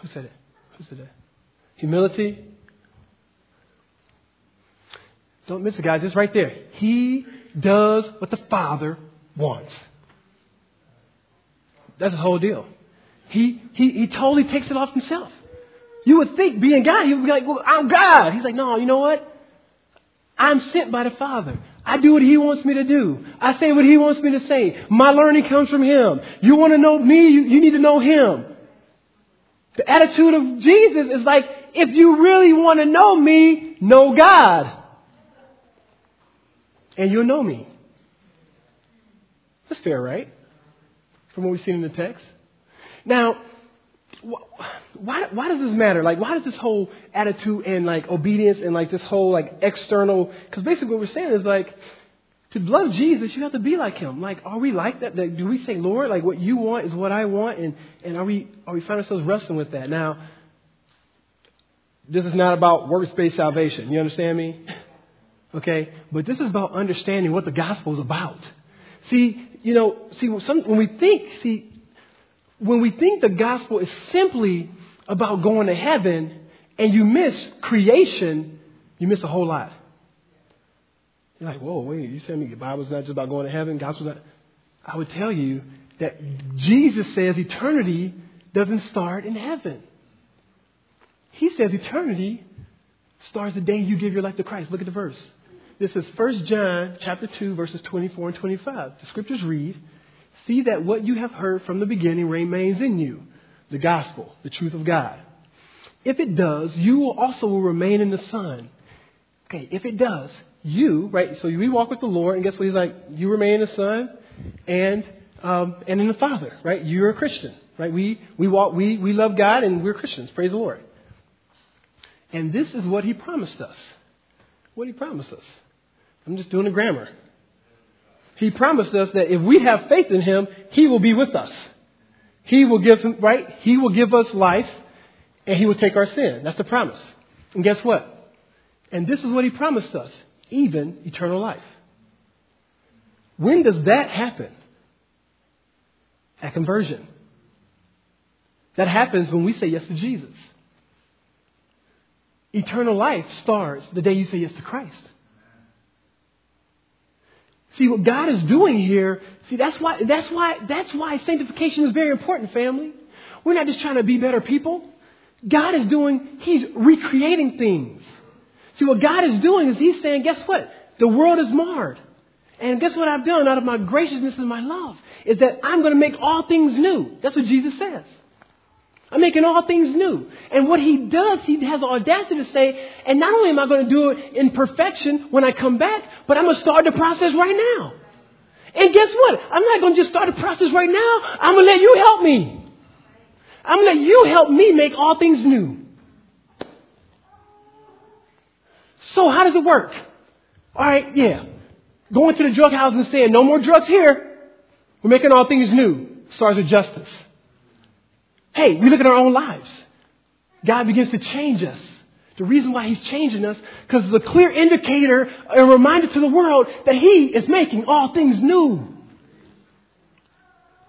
[SPEAKER 1] Who said it? Who said it? Humility. Don't miss it, guys. It's right there. He does what the Father wants. That's the whole deal. He, he, he totally takes it off himself. You would think, being God, he would be like, well, I'm God. He's like, no, you know what? I'm sent by the Father. I do what He wants me to do. I say what He wants me to say. My learning comes from Him. You want to know me, you, you need to know Him. The attitude of Jesus is like, if you really want to know me, know God. And you'll know me. That's fair, right? From what we've seen in the text. Now, why, why does this matter? Like, why does this whole attitude and like obedience and like this whole like external? Because basically what we're saying is like, to love Jesus, you have to be like Him. Like, are we like that? Like, do we say, Lord, like what you want is what I want, and and are we are we find ourselves wrestling with that? Now, this is not about works-based salvation. You understand me? Okay, but this is about understanding what the gospel is about. See, you know, see, some, when we think, see, when we think the gospel is simply about going to heaven and you miss creation, you miss a whole lot. You're like, whoa, wait, you telling me the Bible's not just about going to heaven, gospel's not. I would tell you that Jesus says eternity doesn't start in heaven. He says eternity starts the day you give your life to Christ. Look at the verse. This is 1 John chapter 2, verses 24 and 25. The scriptures read, See that what you have heard from the beginning remains in you the gospel, the truth of God. If it does, you will also will remain in the Son. Okay, if it does, you, right, so we walk with the Lord, and guess what? He's like, you remain in the Son and, um, and in the Father, right? You're a Christian, right? We, we, walk, we, we love God and we're Christians. Praise the Lord. And this is what He promised us. What He promised us. I'm just doing the grammar. He promised us that if we have faith in Him, He will be with us. He will give him, right? He will give us life and He will take our sin. That's the promise. And guess what? And this is what He promised us even eternal life. When does that happen? At conversion. That happens when we say yes to Jesus. Eternal life starts the day you say yes to Christ. See what God is doing here. See, that's why, that's why, that's why sanctification is very important, family. We're not just trying to be better people. God is doing, He's recreating things. See, what God is doing is He's saying, guess what? The world is marred. And guess what I've done out of my graciousness and my love? Is that I'm going to make all things new. That's what Jesus says. I'm making all things new. And what he does, he has the audacity to say, and not only am I going to do it in perfection when I come back, but I'm going to start the process right now. And guess what? I'm not going to just start the process right now. I'm going to let you help me. I'm going to let you help me make all things new. So how does it work? All right, yeah. Going to the drug house and saying, no more drugs here. We're making all things new. Starts with justice. Hey, we look at our own lives. God begins to change us. The reason why He's changing us, because it's a clear indicator, a reminder to the world that He is making all things new.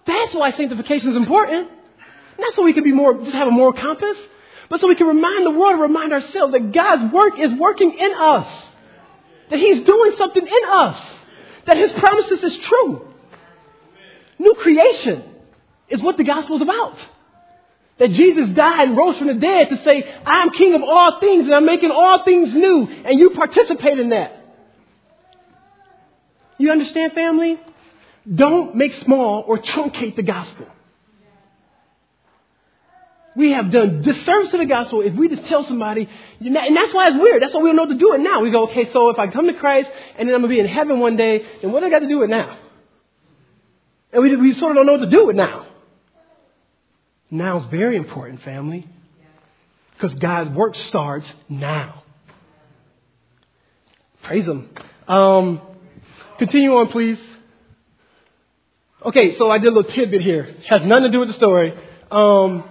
[SPEAKER 1] That's why sanctification is important. Not so we can be more, just have a moral compass, but so we can remind the world and remind ourselves that God's work is working in us. That He's doing something in us. That His promises is true. New creation is what the gospel is about. That Jesus died and rose from the dead to say, I'm king of all things and I'm making all things new, and you participate in that. You understand, family? Don't make small or truncate the gospel. We have done disservice to the gospel if we just tell somebody, and that's why it's weird. That's why we don't know to do it now. We go, okay, so if I come to Christ and then I'm going to be in heaven one day, then what do I got to do it now? And we, we sort of don't know what to do it now. Now is very important, family. Because God's work starts now. Praise Him. Um, continue on, please. Okay, so I did a little tidbit here. Has nothing to do with the story. Um,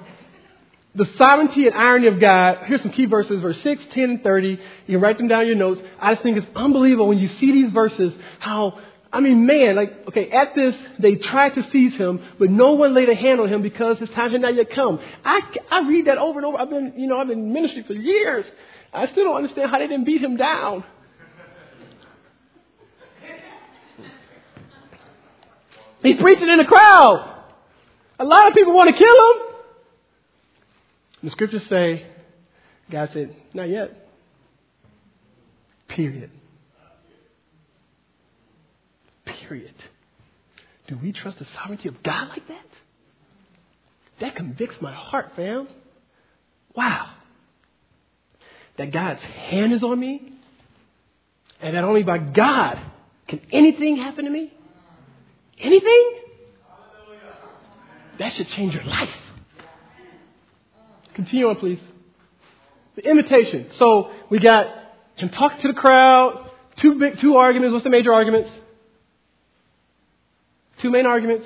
[SPEAKER 1] the sovereignty and irony of God. Here's some key verses, verse 6, 10, and 30. You can write them down in your notes. I just think it's unbelievable when you see these verses, how I mean, man, like, okay, at this, they tried to seize him, but no one laid a hand on him because his time had not yet come. I, I read that over and over. I've been, you know, I've been in ministry for years. I still don't understand how they didn't beat him down. He's preaching in a crowd. A lot of people want to kill him. The scriptures say, God said, not yet. Period. Period. Do we trust the sovereignty of God like that? That convicts my heart, fam. Wow. That God's hand is on me, and that only by God can anything happen to me? Anything? That should change your life. Continue on, please. The invitation. So we got him talking to the crowd, two big, two arguments. What's the major arguments? Two main arguments?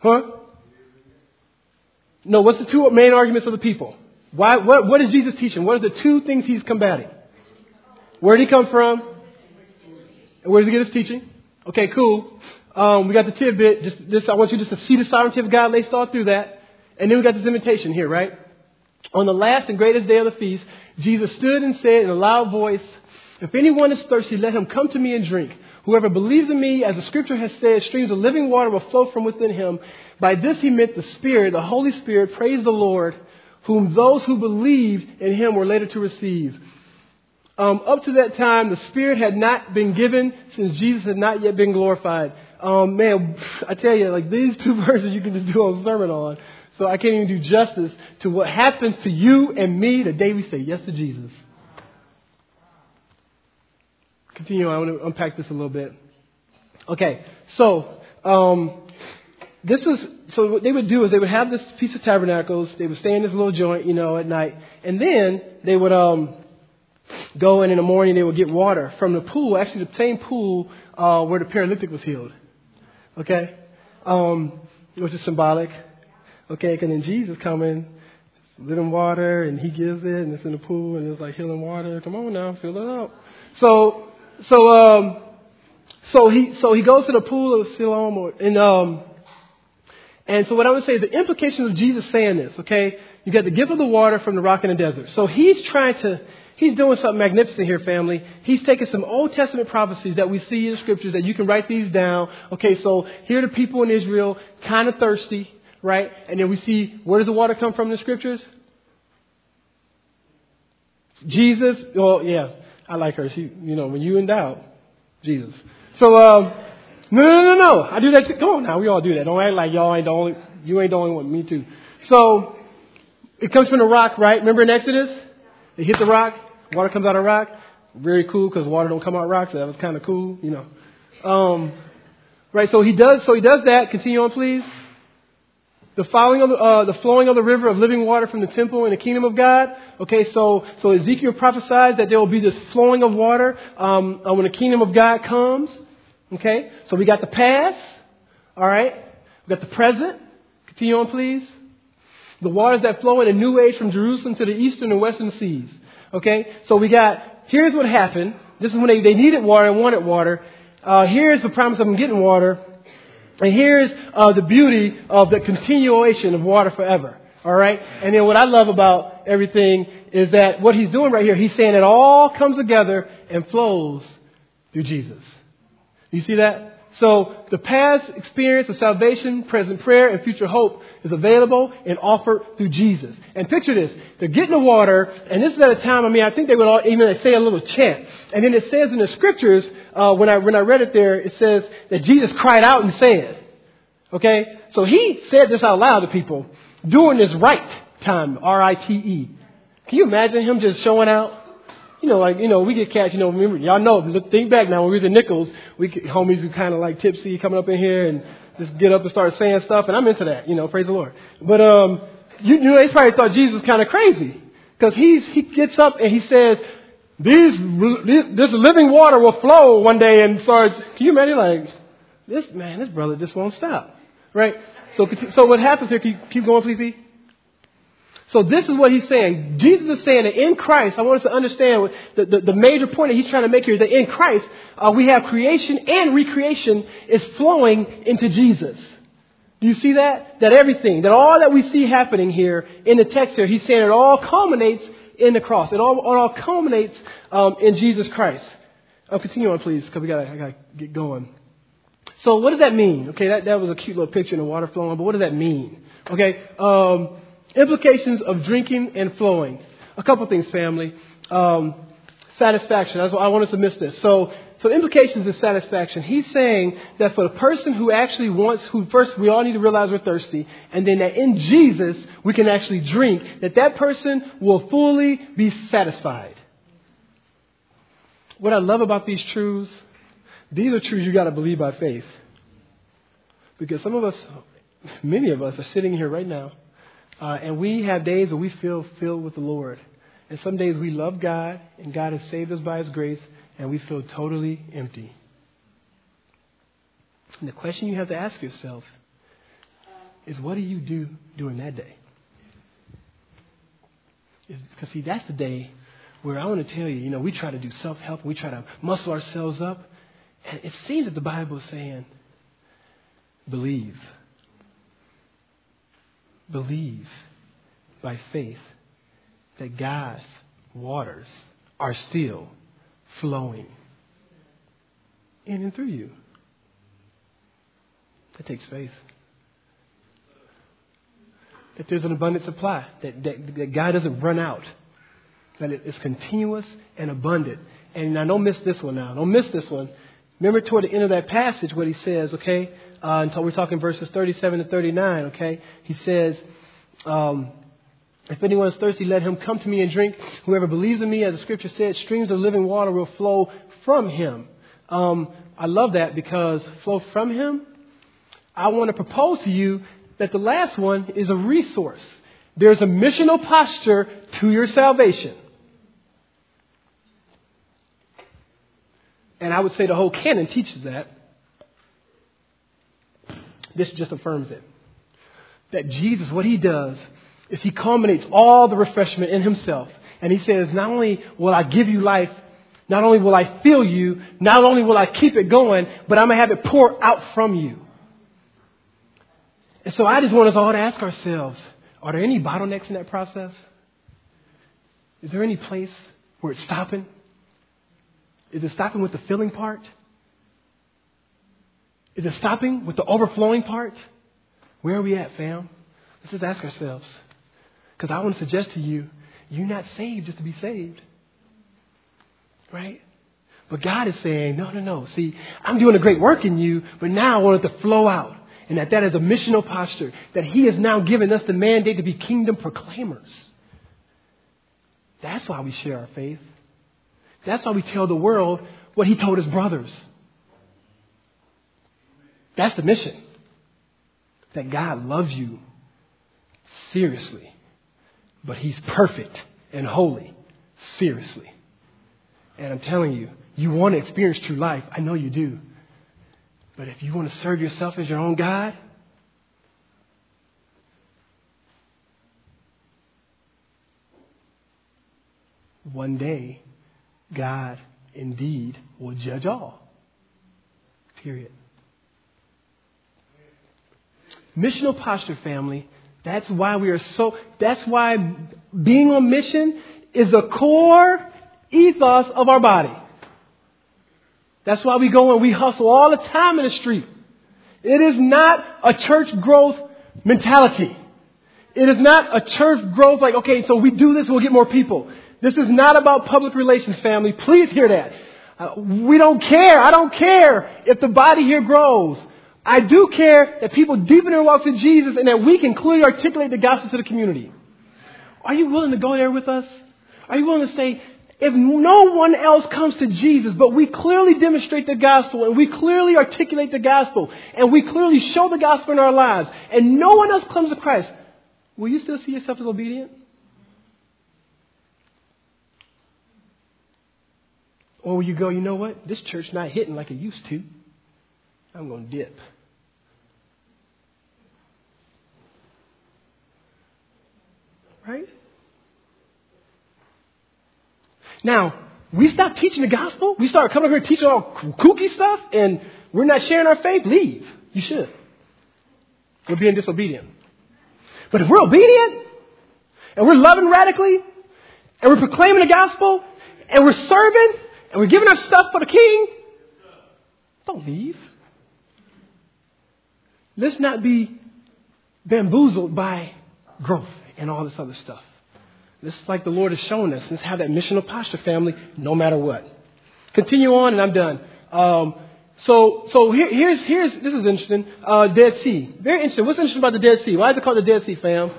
[SPEAKER 1] Huh? No, what's the two main arguments of the people? Why, what, what is Jesus teaching? What are the two things he's combating? Where did he come from? And where does he get his teaching? Okay, cool. Um, we got the tidbit. Just I want you just to see the sovereignty of God all through that. And then we got this invitation here, right? On the last and greatest day of the feast, Jesus stood and said in a loud voice, If anyone is thirsty, let him come to me and drink. Whoever believes in me, as the scripture has said, streams of living water will flow from within him. By this he meant the Spirit, the Holy Spirit, praise the Lord, whom those who believed in him were later to receive. Um, up to that time, the Spirit had not been given since Jesus had not yet been glorified. Um, man, I tell you, like these two verses you can just do a sermon on. So I can't even do justice to what happens to you and me the day we say yes to Jesus continue, I want to unpack this a little bit. Okay, so um, this was so what they would do is they would have this feast of tabernacles. They would stay in this little joint, you know, at night, and then they would um, go and in the morning they would get water from the pool, actually the same pool uh, where the paralytic was healed. Okay, um, which is symbolic. Okay, because then Jesus coming, living water, and he gives it, and it's in the pool, and it's like healing water. Come on now, fill it up. So so um, so he so he goes to the pool of Siloam, or, and um, and so what I would say is the implications of Jesus saying this. Okay, you got the gift of the water from the rock in the desert. So he's trying to he's doing something magnificent here, family. He's taking some Old Testament prophecies that we see in the scriptures that you can write these down. Okay, so here are the people in Israel, kind of thirsty, right? And then we see where does the water come from in the scriptures? Jesus, well, yeah, I like her. She, you know, when you in doubt, Jesus. So, um, no, no, no, no. I do that. Too. Come on now. We all do that. Don't act like y'all ain't the only, you ain't the only one. Me too. So, it comes from the rock, right? Remember in Exodus? They hit the rock. Water comes out of rock. Very cool because water don't come out of rocks. So that was kind of cool, you know. Um, right. So he does, so he does that. Continue on, please. The flowing of the, uh, the flowing of the river of living water from the temple in the kingdom of God. Okay, so so Ezekiel prophesies that there will be this flowing of water um, uh, when the kingdom of God comes. Okay, so we got the past. All right, we got the present. Continue on, please. The waters that flow in a new age from Jerusalem to the eastern and western seas. Okay, so we got. Here's what happened. This is when they, they needed water and wanted water. Uh, here's the promise of them getting water. And here's uh, the beauty of the continuation of water forever. All right? And then what I love about everything is that what he's doing right here, he's saying it all comes together and flows through Jesus. You see that? So the past experience of salvation, present prayer, and future hope is available and offered through Jesus. And picture this. They're getting the water, and this is at a time, I mean, I think they would all even say a little chant. And then it says in the scriptures, uh, when, I, when I read it there, it says that Jesus cried out and said. Okay? So he said this out loud to people during this right time, R-I-T-E. Can you imagine him just showing out? You know, like, you know, we get catch, you know, remember, y'all know, look, think back now, when we was in Nichols, we homies who kind of like tipsy coming up in here and just get up and start saying stuff, and I'm into that, you know, praise the Lord. But, um, you, you know, they probably thought Jesus was kind of crazy. Because he's, he gets up and he says, these, this living water will flow one day and starts, can you imagine like, this man, this brother just won't stop. Right? So, so what happens here, keep, keep going please, E? So this is what he's saying. Jesus is saying that in Christ, I want us to understand the, the, the major point that he's trying to make here is that in Christ, uh, we have creation and recreation is flowing into Jesus. Do you see that? That everything, that all that we see happening here in the text here, he's saying it all culminates in the cross. It all, it all culminates um, in Jesus Christ. I'll continue on, please, because we got to get going. So what does that mean? Okay, that, that was a cute little picture in the water flowing, but what does that mean? Okay, um, Implications of drinking and flowing. A couple things, family. Um, satisfaction. I want us to miss this. So, so implications of satisfaction. He's saying that for the person who actually wants, who first we all need to realize we're thirsty, and then that in Jesus we can actually drink, that that person will fully be satisfied. What I love about these truths, these are truths you got to believe by faith. Because some of us, many of us, are sitting here right now uh, and we have days where we feel filled with the Lord. And some days we love God, and God has saved us by His grace, and we feel totally empty. And the question you have to ask yourself is what do you do during that day? Because, see, that's the day where I want to tell you, you know, we try to do self help, we try to muscle ourselves up. And it seems that the Bible is saying, believe believe by faith that God's waters are still flowing in and through you. That takes faith. That there's an abundant supply, that, that, that God doesn't run out, that it is continuous and abundant. And now don't miss this one now. Don't miss this one. Remember toward the end of that passage what he says, okay? Uh, until we're talking verses 37 to 39, okay? He says, um, if anyone is thirsty, let him come to me and drink. Whoever believes in me, as the scripture said, streams of living water will flow from him. Um, I love that because flow from him. I want to propose to you that the last one is a resource. There's a missional posture to your salvation. And I would say the whole canon teaches that. This just affirms it. That Jesus, what he does is he culminates all the refreshment in himself. And he says, not only will I give you life, not only will I fill you, not only will I keep it going, but I'm going to have it pour out from you. And so I just want us all to ask ourselves, are there any bottlenecks in that process? Is there any place where it's stopping? Is it stopping with the filling part? Is it stopping with the overflowing part? Where are we at, fam? Let's just ask ourselves. Because I want to suggest to you, you're not saved just to be saved. Right? But God is saying, no, no, no. See, I'm doing a great work in you, but now I want it to flow out. And that that is a missional posture. That He has now given us the mandate to be kingdom proclaimers. That's why we share our faith. That's why we tell the world what He told His brothers. That's the mission. That God loves you seriously. But He's perfect and holy, seriously. And I'm telling you, you want to experience true life. I know you do. But if you want to serve yourself as your own God, one day, God indeed will judge all. Period. Missional posture, family. That's why we are so, that's why being on mission is a core ethos of our body. That's why we go and we hustle all the time in the street. It is not a church growth mentality. It is not a church growth like, okay, so we do this, we'll get more people. This is not about public relations, family. Please hear that. Uh, we don't care. I don't care if the body here grows. I do care that people deepen their walks with Jesus and that we can clearly articulate the gospel to the community. Are you willing to go there with us? Are you willing to say, if no one else comes to Jesus, but we clearly demonstrate the gospel and we clearly articulate the gospel and we clearly show the gospel in our lives and no one else comes to Christ, will you still see yourself as obedient? Or will you go, you know what? This church not hitting like it used to. I'm going to dip. Right? Now, we stop teaching the gospel. We start coming here teaching all kooky stuff, and we're not sharing our faith. Leave. You should. We're being disobedient. But if we're obedient, and we're loving radically, and we're proclaiming the gospel, and we're serving, and we're giving our stuff for the king, don't leave. Let's not be bamboozled by growth and all this other stuff. This is like the Lord has shown us. Let's have that missional posture, family, no matter what. Continue on, and I'm done. Um, so, so here, here's, here's, this is interesting. Uh, Dead Sea. Very interesting. What's interesting about the Dead Sea? Why is it called the Dead Sea, fam?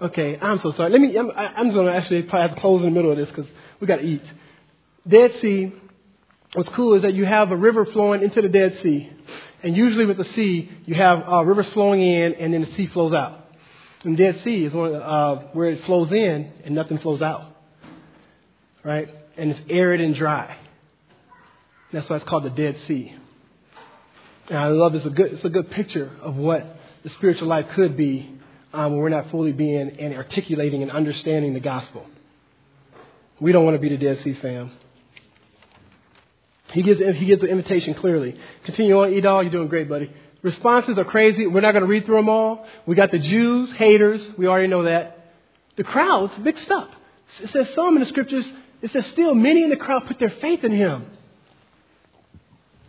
[SPEAKER 1] Okay, I'm so sorry. Let me, I'm, I'm going to actually probably have to close in the middle of this because we got to eat. Dead Sea, what's cool is that you have a river flowing into the Dead Sea. And usually with the sea, you have uh, rivers flowing in and then the sea flows out. And Dead Sea is one uh, where it flows in and nothing flows out. Right? And it's arid and dry. That's why it's called the Dead Sea. And I love this. It's a good, it's a good picture of what the spiritual life could be um, when we're not fully being and articulating and understanding the gospel. We don't want to be the Dead Sea fam. He gives, he gives the invitation clearly. Continue on, Edal. You're doing great, buddy. Responses are crazy. We're not going to read through them all. We got the Jews, haters. We already know that. The crowd's mixed up. It says some in the scriptures, it says still many in the crowd put their faith in him.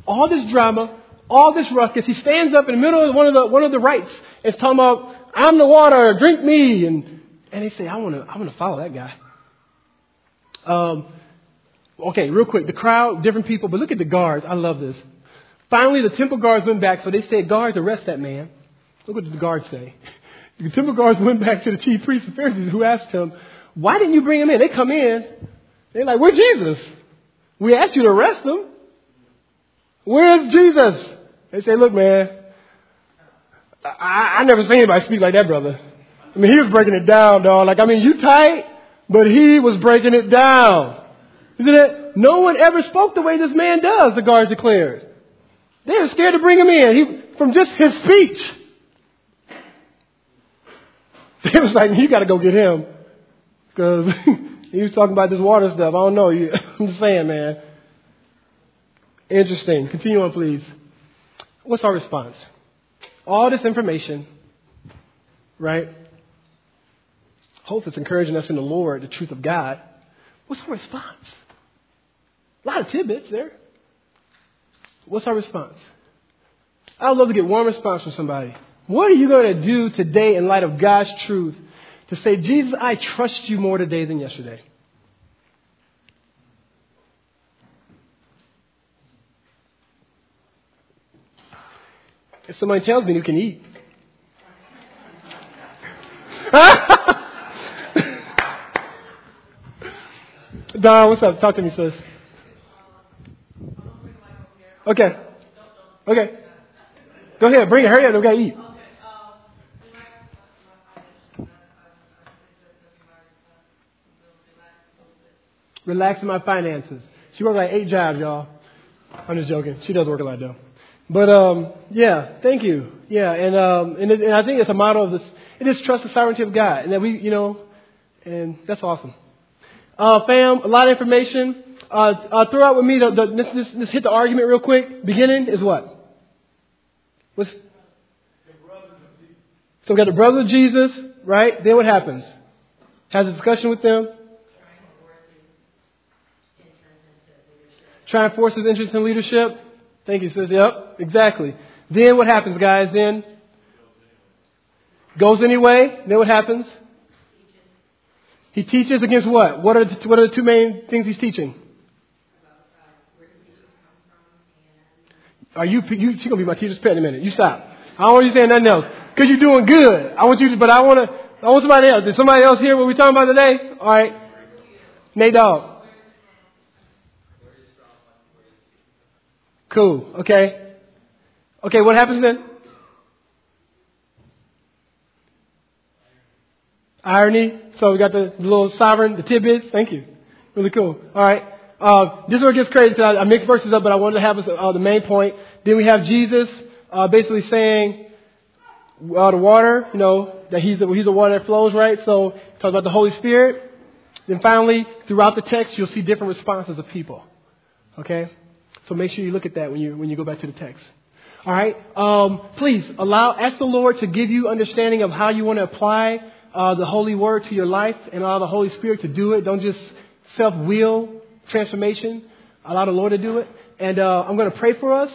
[SPEAKER 1] All this drama, all this ruckus. He stands up in the middle of one of the, one of the rites and is talking about, I'm the water, drink me. And, and they say, I want to, I want to follow that guy. Um, okay, real quick. The crowd, different people, but look at the guards. I love this. Finally, the temple guards went back, so they said, Guards, arrest that man. Look what the guards say. The temple guards went back to the chief priests and Pharisees who asked him, Why didn't you bring him in? They come in. They're like, Where's Jesus? We asked you to arrest him. Where's Jesus? They say, Look, man, I, I never seen anybody speak like that, brother. I mean, he was breaking it down, dog. Like, I mean, you tight, but he was breaking it down. Isn't it? No one ever spoke the way this man does, the guards declared. They were scared to bring him in he, from just his speech. They was like, you got to go get him because he was talking about this water stuff. I don't know. I'm just saying, man. Interesting. Continue on, please. What's our response? All this information, right? Hope it's encouraging us in the Lord, the truth of God. What's our response? A lot of tidbits there. What's our response? I would love to get one response from somebody. What are you going to do today in light of God's truth to say, Jesus, I trust you more today than yesterday? If somebody tells me you can eat. Don, what's up? Talk to me, sis. Okay. Okay. Go ahead. Bring it. Hurry up. We got to eat. Relaxing my finances. She worked like eight jobs, y'all. I'm just joking. She does work a lot though. But um, yeah, thank you. Yeah, and um, and, it, and I think it's a model of this. It is trust the sovereignty of God, and that we, you know, and that's awesome. Uh, fam, a lot of information. Uh, uh, throw out with me the, the let's, hit the argument real quick. Beginning is what? What's so we got the brother of Jesus, right? Then what happens? Has a discussion with them. Try and force his interest in leadership. Thank you, sis. Yep, exactly. Then what happens, guys? Then goes anyway. Then what happens? He teaches against what? What are the, what are the two main things he's teaching? Are you, you, she's gonna be my teacher's pet in a minute. You stop. I don't want you saying nothing else. Cause you're doing good. I want you to, but I want to, I want somebody else. Is somebody else here what we're talking about today? Alright. Nate Dog. Cool. Okay. Okay, what happens then? Irony. So we got the, little sovereign, the tidbits. Thank you. Really cool. All right. Uh, this is where it gets crazy because I, I mixed verses up, but I wanted to have uh, the main point. Then we have Jesus uh, basically saying uh, the water, you know, that he's the, he's the water that flows, right? So talk about the Holy Spirit. Then finally, throughout the text, you'll see different responses of people. Okay? So make sure you look at that when you when you go back to the text. All right. Um, please allow ask the Lord to give you understanding of how you want to apply uh, the Holy Word to your life, and allow the Holy Spirit to do it. Don't just self will transformation. Allow the Lord to do it. And uh, I'm going to pray for us.